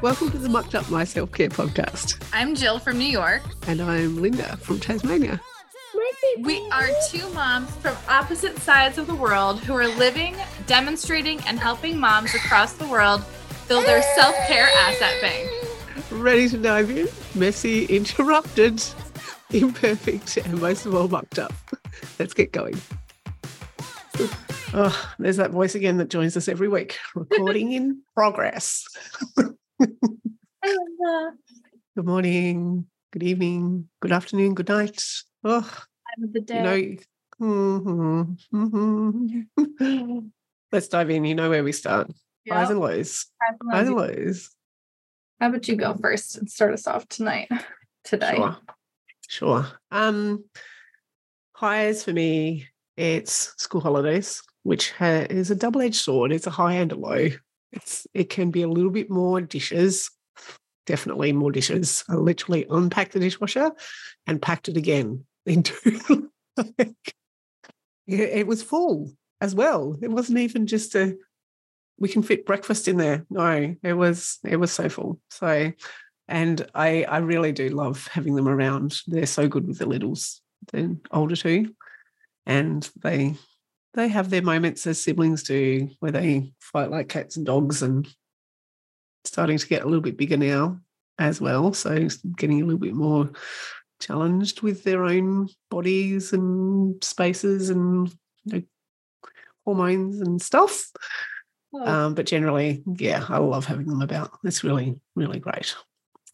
Welcome to the Mucked Up My Self Care podcast. I'm Jill from New York. And I'm Linda from Tasmania. We are two moms from opposite sides of the world who are living, demonstrating, and helping moms across the world build their self care asset bank. Ready to dive in? Messy, interrupted, imperfect, and most of all, mucked up. Let's get going. Oh, there's that voice again that joins us every week. Recording in progress. good morning, good evening, good afternoon, good night. Oh, Time of the day. you know, mhm, mhm. let's dive in. You know where we start. Highs and lows. Highs and lows. How about you go first and start us off tonight? Today. Sure. Sure. Um, highs for me, it's school holidays, which ha- is a double-edged sword. It's a high and a low. It's it can be a little bit more dishes, definitely more dishes. I literally unpacked the dishwasher and packed it again into like, it was full as well. It wasn't even just a we can fit breakfast in there. No, it was it was so full. So and I I really do love having them around. They're so good with the littles, the older two, and they they have their moments as siblings do, where they fight like cats and dogs, and starting to get a little bit bigger now as well. So getting a little bit more challenged with their own bodies and spaces and you know, hormones and stuff. Oh, Um, but generally, yeah, I love having them about. It's really, really great.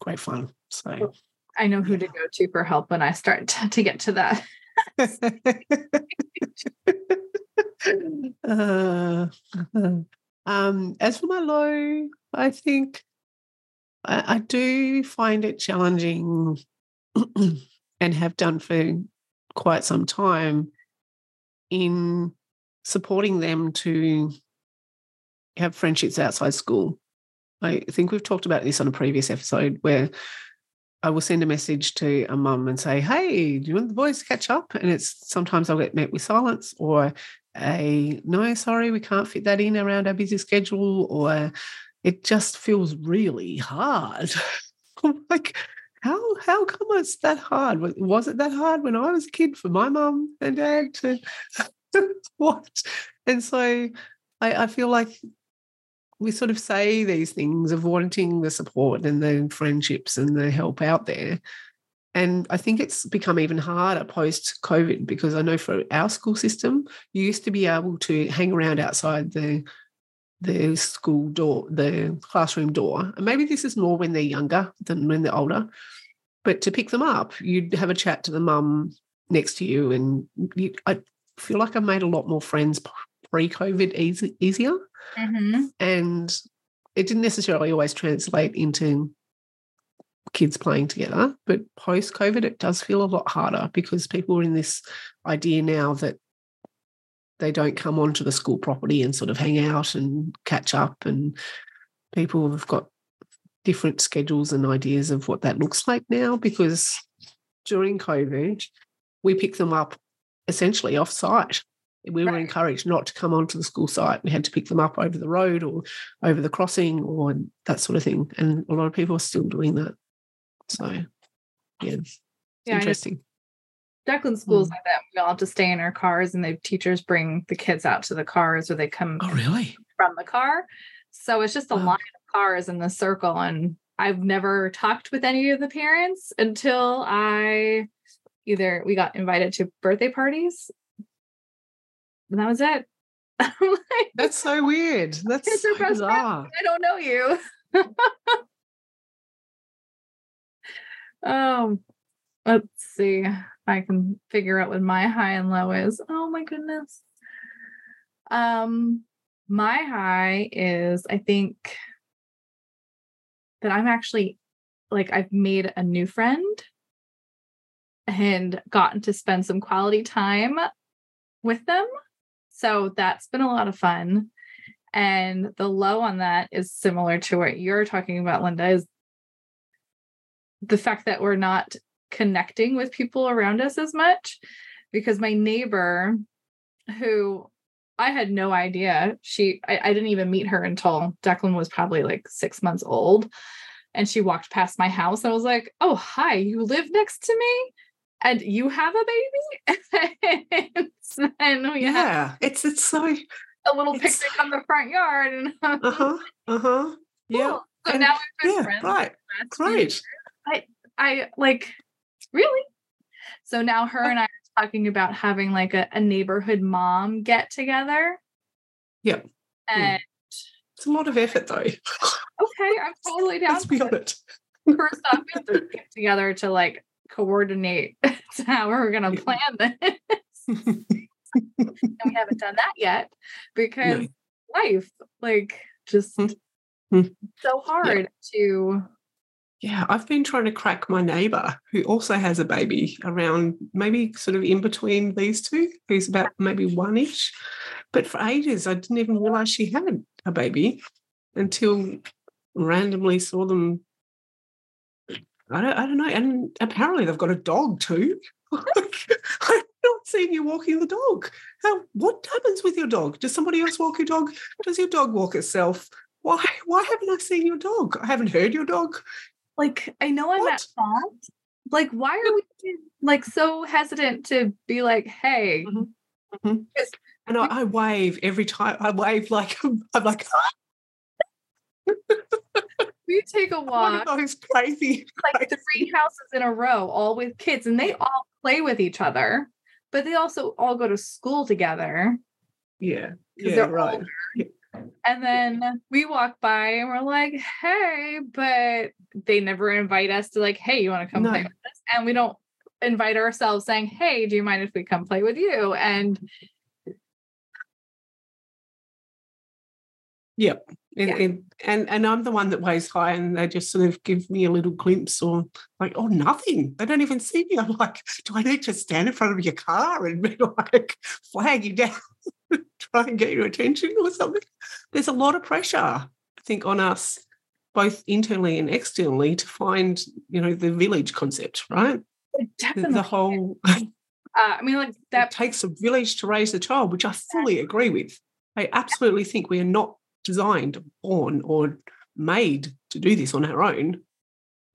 Great fun. So I know who to go to for help when I start to get to that. um, as for my low, I think I, I do find it challenging and have done for quite some time in supporting them to have friendships outside school. I think we've talked about this on a previous episode where I will send a message to a mum and say, Hey, do you want the boys to catch up? And it's sometimes I'll get met with silence or a no, sorry, we can't fit that in around our busy schedule, or it just feels really hard. Like, how how come it's that hard? Was- it that hard when I was a kid for my mum and dad to what? And so I, I feel like we sort of say these things of wanting the support and the friendships and the help out there. And I think it's become even harder post COVID because I know for our school system, you used to be able to hang around outside the the school door, the classroom door. And maybe this is more when they're younger than when they're older. But to pick them up, you'd have a chat to the mum next to you. And you, I feel like I've made a lot more friends pre COVID easy, easier Mhm. and it didn't necessarily always translate into kids playing together but post covid it does feel a lot harder because people are in this idea now that they don't come onto the school property and sort of hang out and catch up and people have got different schedules and ideas of what that looks like now because during covid we picked them up essentially off site we were Right. encouraged not to come onto the school site. We had to pick them up over the road or over the crossing or that sort of thing. And a lot of people are still doing that. So, yeah, Yeah, interesting. Declan schools Mm. like that. We all have to stay in our cars, and the teachers bring the kids out to the cars, or they come Oh, really? from the car. So it's just a Wow. line of cars in the circle. And I've never talked with any of the parents until I either we got invited to birthday parties. And that was it. Like, That's so weird. That's so best friends. bizarre. I don't know you. um, let's see. I can figure out what my high and low is. Oh my goodness. Um, my high is I think that I'm actually like I've made a new friend and gotten to spend some quality time with them. So that's been a lot of fun. And the low on that is similar to what you're talking about, Linda, is the fact that we're not connecting with people around us as much. Because my neighbor, who I had no idea. She, I, I didn't even meet her until Declan was probably like six months old. And she walked past my house and I was like, oh, hi, you live next to me? And you have a baby? and we yeah, it's it's so a little picnic on the front yard. And uh-huh. Uh-huh. Yeah. Cool. So And- now we've been Yeah, friends. right. the last few years. Great. I like really. So now her and I are talking about having like a, a neighborhood mom get together. Yep. And It's a lot of effort though. okay, I'm totally down Let's be for it. honest. First off, we have to get together to like coordinate how we're gonna Yeah. plan this. and we haven't done that yet because No. life, like just Mm. Mm. so hard to Yeah, I've been trying to crack my neighbor who also has a baby around maybe sort of in between these two, who's about maybe one ish. But for ages, I didn't even realize she had a baby until randomly saw them. I don't, I don't know. And apparently they've got a dog too. I've not seen you walking the dog. How, what happens with your dog? Does somebody else walk your dog? Does your dog walk itself? Why, why haven't I seen your dog? I haven't heard your dog. Like I know I'm What? at fault. Like, why are we like so hesitant to be like, hey, Mhm. Mhm. And I, I wave every time. I wave like I'm like we take a one walk of those crazy. like three houses in a row, all with kids, and they all play with each other, but they also all go to school together. Yeah, yeah, they're right. older. And then we walk by and we're like, hey, but they never invite us to like, hey, you want to come No. play with us? And we don't invite ourselves saying, hey, do you mind if we come play with you? And And, Yeah. and and and I'm the one that weighs high, and they just sort of give me a little glimpse, or like, oh, nothing. They don't even see me. I'm like, do I need to stand in front of your car and like flag you down, try and get your attention or something? There's a lot of pressure, I think, on us, both internally and externally, to find you know the village concept, right? The, definitely, the whole uh, I mean, like that takes a village to raise a child, which I fully agree with. I absolutely think we are not designed, born, or made to do this on our own.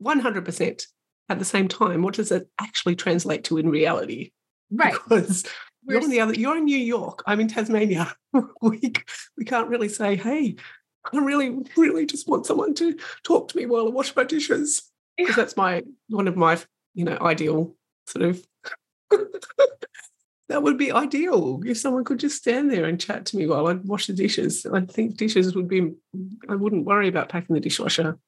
100%. At the same time, what does it actually translate to in reality? right. Because We're you're in the other, you're in New York, I'm in Tasmania. we, we can't really say, hey, I really, really just want someone to talk to me while I wash my dishes. Because that's my one of my, you know, ideal sort of that would be ideal if someone could just stand there and chat to me while I wash the dishes. I think dishes would be I wouldn't worry about packing the dishwasher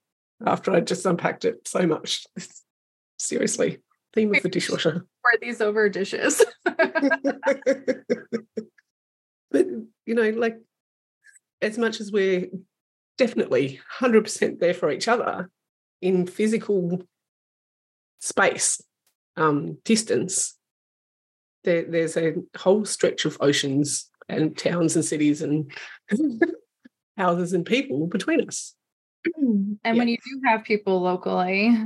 after I just unpacked it so much. Seriously. Theme of the dishwasher. Pour these over dishes. but you know, like as much as we're definitely 100% there for each other in physical space, um, distance, there, there's a whole stretch of oceans and towns and cities and houses and people between us. and Yeah. when you do have people locally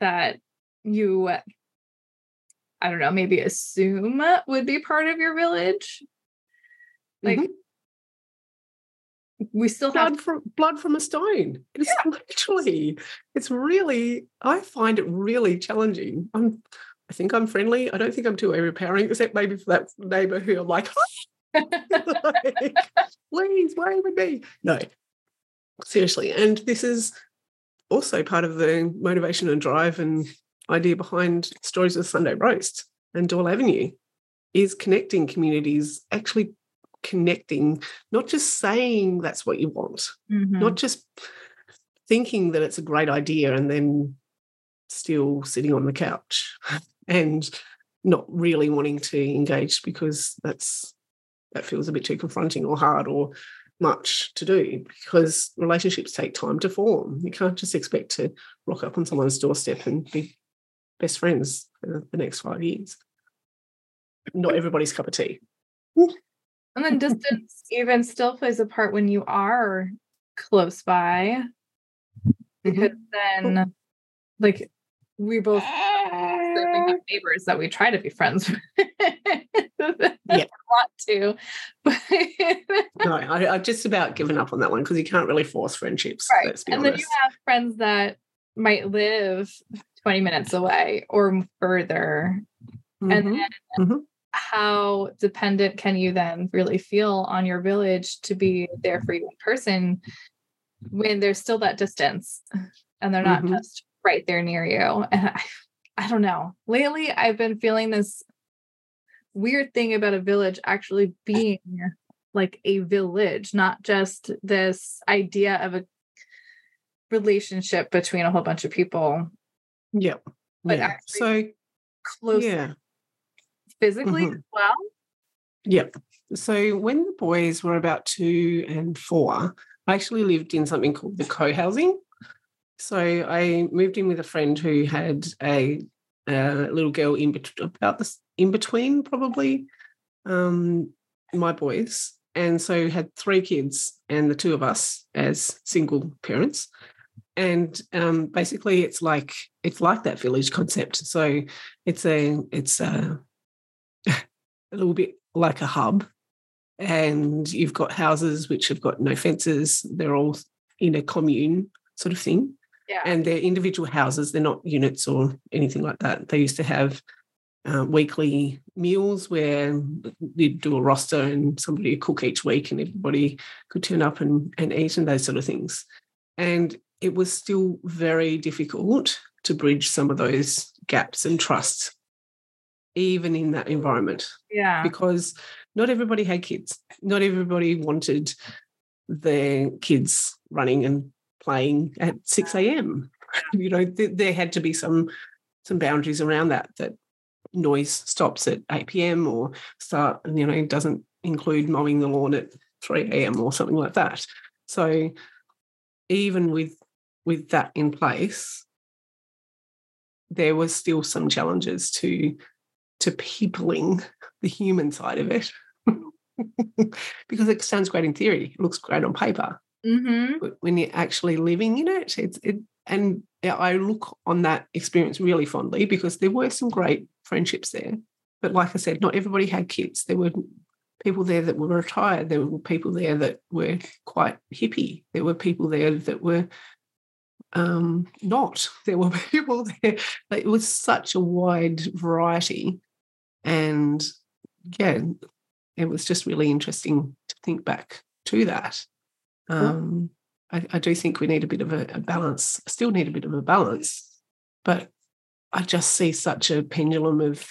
that you I don't know, maybe assume would be part of your village, like Mhm. we still have blood from blood from a stone. It's literally, it's really, I find it really challenging. I'm I think I'm friendly. I don't think I'm too overpowering, except maybe for that neighbor who I'm like, like, please wave at me. No, seriously. And this is also part of the motivation and drive and idea behind Stories of Sunday Roast and Doyle Avenue is connecting communities, actually connecting, not just saying that's what you want, Mhm. not just thinking that it's a great idea and then still sitting on the couch and not really wanting to engage because that's that feels a bit too confronting or hard or much to do because relationships take time to form. You can't just expect to rock up on someone's doorstep and be best friends for the next five years. Not everybody's cup of tea. and then distance even still plays a part when you are close by because mm-hmm. then like we both certainly have neighbors that we try to be friends with. Yeah. Want want to. no, I, I've just about given up on that one because you can't really force friendships. right. Let's be And honest. then you have friends that might live 20 minutes away or further. And Mhm. then Mhm. how dependent can you then really feel on your village to be there for you in person when there's still that distance and they're not Mhm. just right there near you? And I, I don't know. Lately, I've been feeling this weird thing about a village actually being like a village, not just this idea of a relationship between a whole bunch of people Yep. But yeah. actually- So close yeah. physically Mhm. as well. Yep. So when the boys were about two and four, I actually lived in something called the co-housing. So I moved in with a friend who had a, a little girl in between, about this in between probably um, my boys, and so had three kids and the two of us as single parents. And um, basically, it's like it's like that village concept. So it's a it's a a little bit like a hub and you've got houses which have got no fences. They're all in a commune sort of thing. Yeah. and they're individual houses. They're not units or anything like that. They used to have uh, weekly meals where you'd do a roster and somebody would cook each week and everybody could turn up and, and eat and those sort of things. And it was still very difficult to bridge some of those gaps and trusts, even in that environment yeah. because not everybody had kids. Not everybody wanted their kids running and playing at 6 a.m. You know, th- there had to be some some boundaries around that, that noise stops at 8 p.m. or start, you know, doesn't include mowing the lawn at 3 a.m. or something like that. So even with with that in place, there was still some challenges to to peopling the human side of it. because it sounds great in theory, it looks great on paper, Mm-hmm. but when you're actually living in it, it's it. And I look on that experience really fondly because there were some great friendships there. But like I said, not everybody had kids. There were people there that were retired. There were people there that were quite hippie. There were people there that were um, not. There were people there. It was such a wide variety, and yeah, it was just really interesting to think back to that. Um, I, I do think we need a bit of a, a balance. Still need a bit of a balance, but I just see such a pendulum of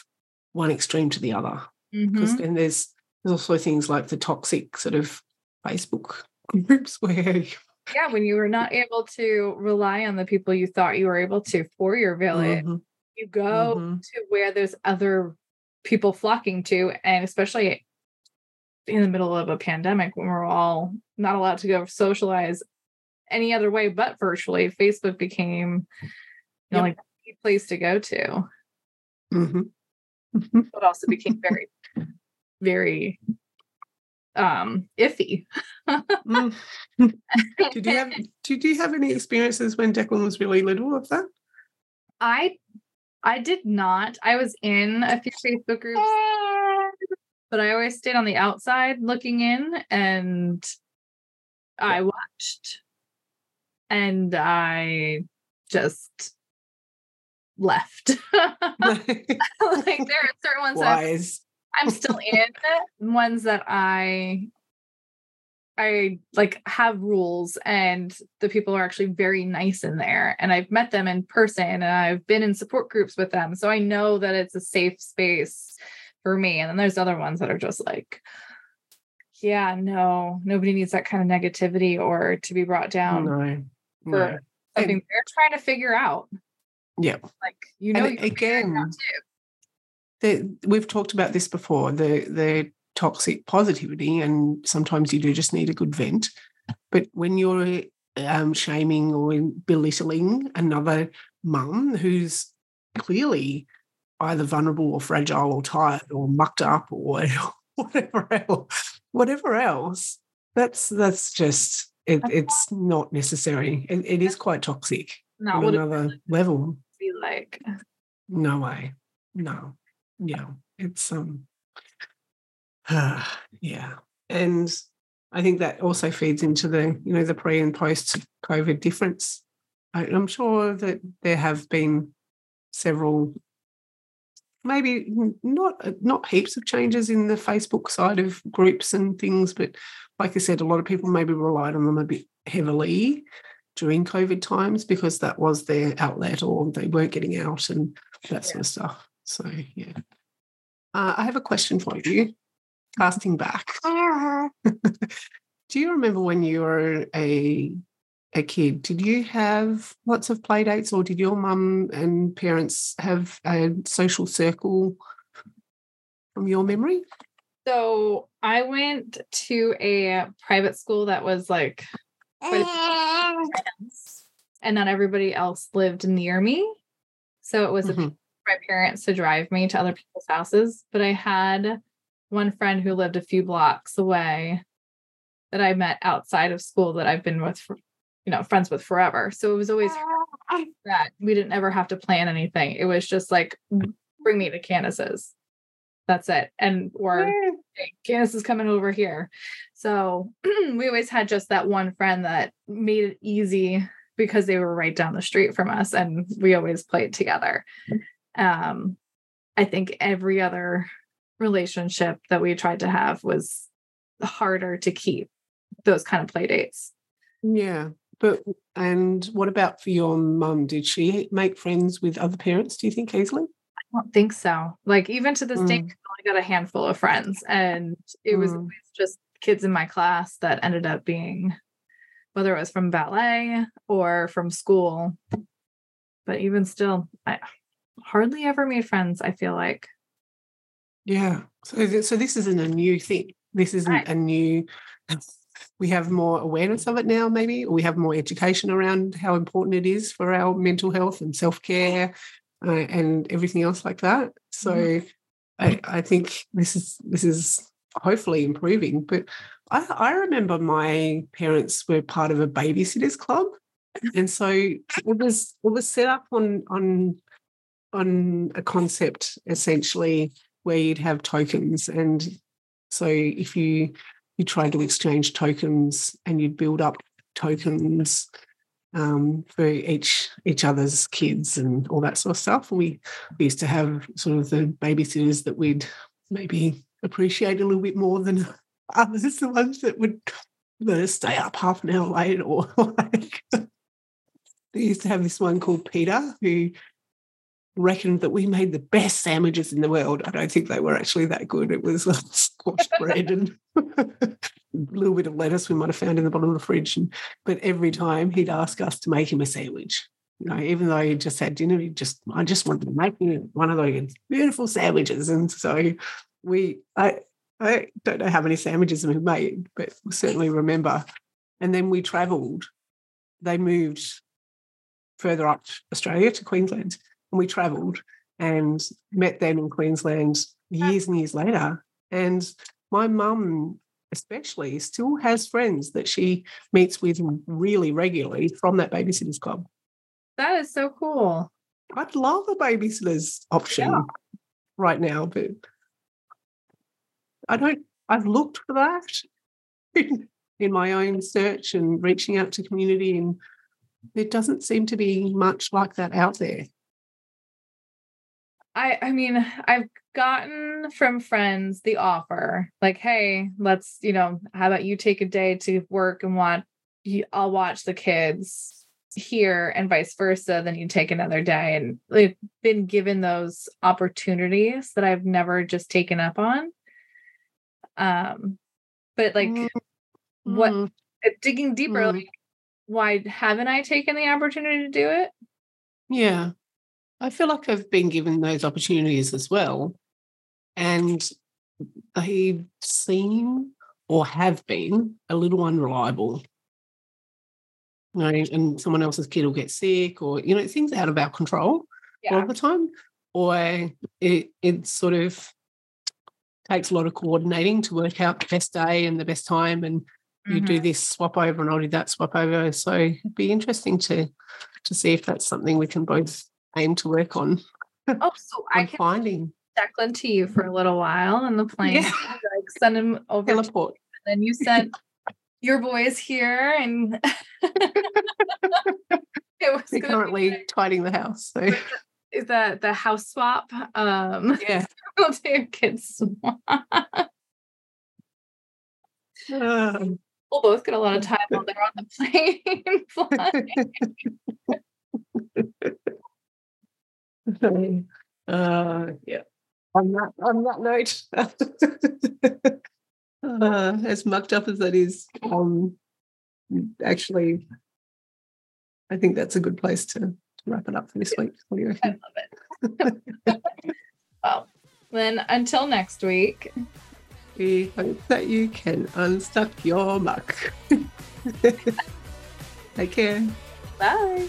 one extreme to the other. Because Mm-hmm. then there's there's also things like the toxic sort of Facebook groups where Yeah, when you were not able to rely on the people you thought you were able to for your village, Mhm, you go mhm. to where there's other people flocking to, and especially in the middle of a pandemic when we're all not allowed to go socialize any other way but virtually, Facebook became you know, Yep. like the place to go to, Mhm. Mhm. but also became very, very um iffy. Mm. Did you have did you have any experiences when Declan was really little of that? I I did not. I was in a few Facebook groups, but I always stayed on the outside looking in and I watched and I just left. like there are certain ones Wise. I'm still in, ones that I I like have rules and the people are actually very nice in there and I've met them in person and I've been in support groups with them so I know that it's a safe space for me and then there's other ones that are just like yeah no nobody needs that kind of negativity or to be brought down No. for no. something they're trying to figure out Yeah. like you know you're figuring it out again, too. The, we've talked about this before the the toxic positivity and sometimes you do just need a good vent but when you're um, shaming or belittling another mum who's clearly either vulnerable or fragile or tired or mucked up or whatever else whatever else that's that's just it, it's not necessary it, it is quite toxic not on another level be like no way. No. Yeah. It's um uh, yeah. And I think that also feeds into the, you know, the pre and post COVID difference. I, I'm sure that there have been several maybe not not heaps of changes in the Facebook side of groups and things, but like I said, a lot of people maybe relied on them a bit heavily during COVID times because that was their outlet or they weren't getting out and that sort of stuff. So yeah. Uh, I have a question for you. Casting back. Do you remember when you were a a kid, did you have lots of play dates or did your mum and parents have a social circle from your memory? So I went to a private school that was like, and not everybody else lived near me. So it was mm-hmm. My parents to drive me to other people's houses. But I had one friend who lived a few blocks away that I met outside of school that I've been with for you know friends with forever. So it was always ah. that we didn't ever have to plan anything. It was just like bring me to candace's. That's it. And or hey, candace is coming over here. So we always had just that one friend that made it easy because they were right down the street from us and we always played together um i think every other relationship that we tried to have was harder to keep those kind of play dates yeah but and what about for your mum? Did she make friends with other parents? Do you think easily? I don't think so. Like even to this mm. day, I only got a handful of friends, and it was mm. just kids in my class that ended up being, whether it was from ballet or from school. But even still, I hardly ever made friends. I feel like. Yeah. So, so this isn't a new thing. This isn't right. a new we have more awareness of it now, maybe, or we have more education around how important it is for our mental health and self care uh, and everything else like that. So mm-hmm. I, I think this is this is hopefully improving. But I, I remember my parents were part of a babysitters club, and so it was it was set up on on on a concept essentially where you'd have tokens and so if you you tried to exchange tokens and you'd build up tokens um, for each each other's kids and all that sort of stuff. And we, we used to have sort of the babysitters that we'd maybe appreciate a little bit more than others, the ones that would let us stay up half an hour late or like they used to have this one called Peter who reckoned that we made the best sandwiches in the world. I don't think they were actually that good. It was like squash bread and a little bit of lettuce we might have found in the bottom of the fridge. And, but every time he'd ask us to make him a sandwich. You know, even though he just had dinner, he just I just wanted to make him one of those beautiful sandwiches. And so we I I don't know how many sandwiches we made, but we certainly remember. And then we travelled. They moved further up Australia to Queensland and we travelled and met them in Queensland years and years later. And my mum, especially, still has friends that she meets with really regularly from that babysitters club. That is so cool. I'd love a babysitters option yeah. right now, but I don't. I've looked for that in, in my own search and reaching out to community, and there doesn't seem to be much like that out there. I I mean, I've gotten from friends the offer like, hey, let's, you know, how about you take a day to work and watch I'll watch the kids here and vice versa, then you take another day. And they've been given those opportunities that I've never just taken up on. Um, but like mm-hmm. what uh, digging deeper, mm-hmm. like why haven't I taken the opportunity to do it? Yeah. I feel like I've been given those opportunities as well. And they seem or have been a little unreliable. You know, and someone else's kid will get sick or, you know, things out of our control yeah. all the time. Or it it sort of takes a lot of coordinating to work out the best day and the best time and you mm-hmm. do this swap over and I'll do that swap over. So it'd be interesting to to see if that's something we can both aim to work on. Oh, so I can finding Declan to you for a little while and the plane. Yeah. Like send him over. to- Teleport. and then you sent your boys here, and it was They're currently tidying the house. So the, the the house swap. Um, yeah. we'll do a kids swap. Um, We'll both get a lot of time while they're on the plane. flying. uh, yeah. On that on that note, uh, as mucked up as that is, um, actually, I think that's a good place to, to wrap it up for this week. What do you I love it. well, then until next week. We hope that you can unstuck your muck. Take care. Bye.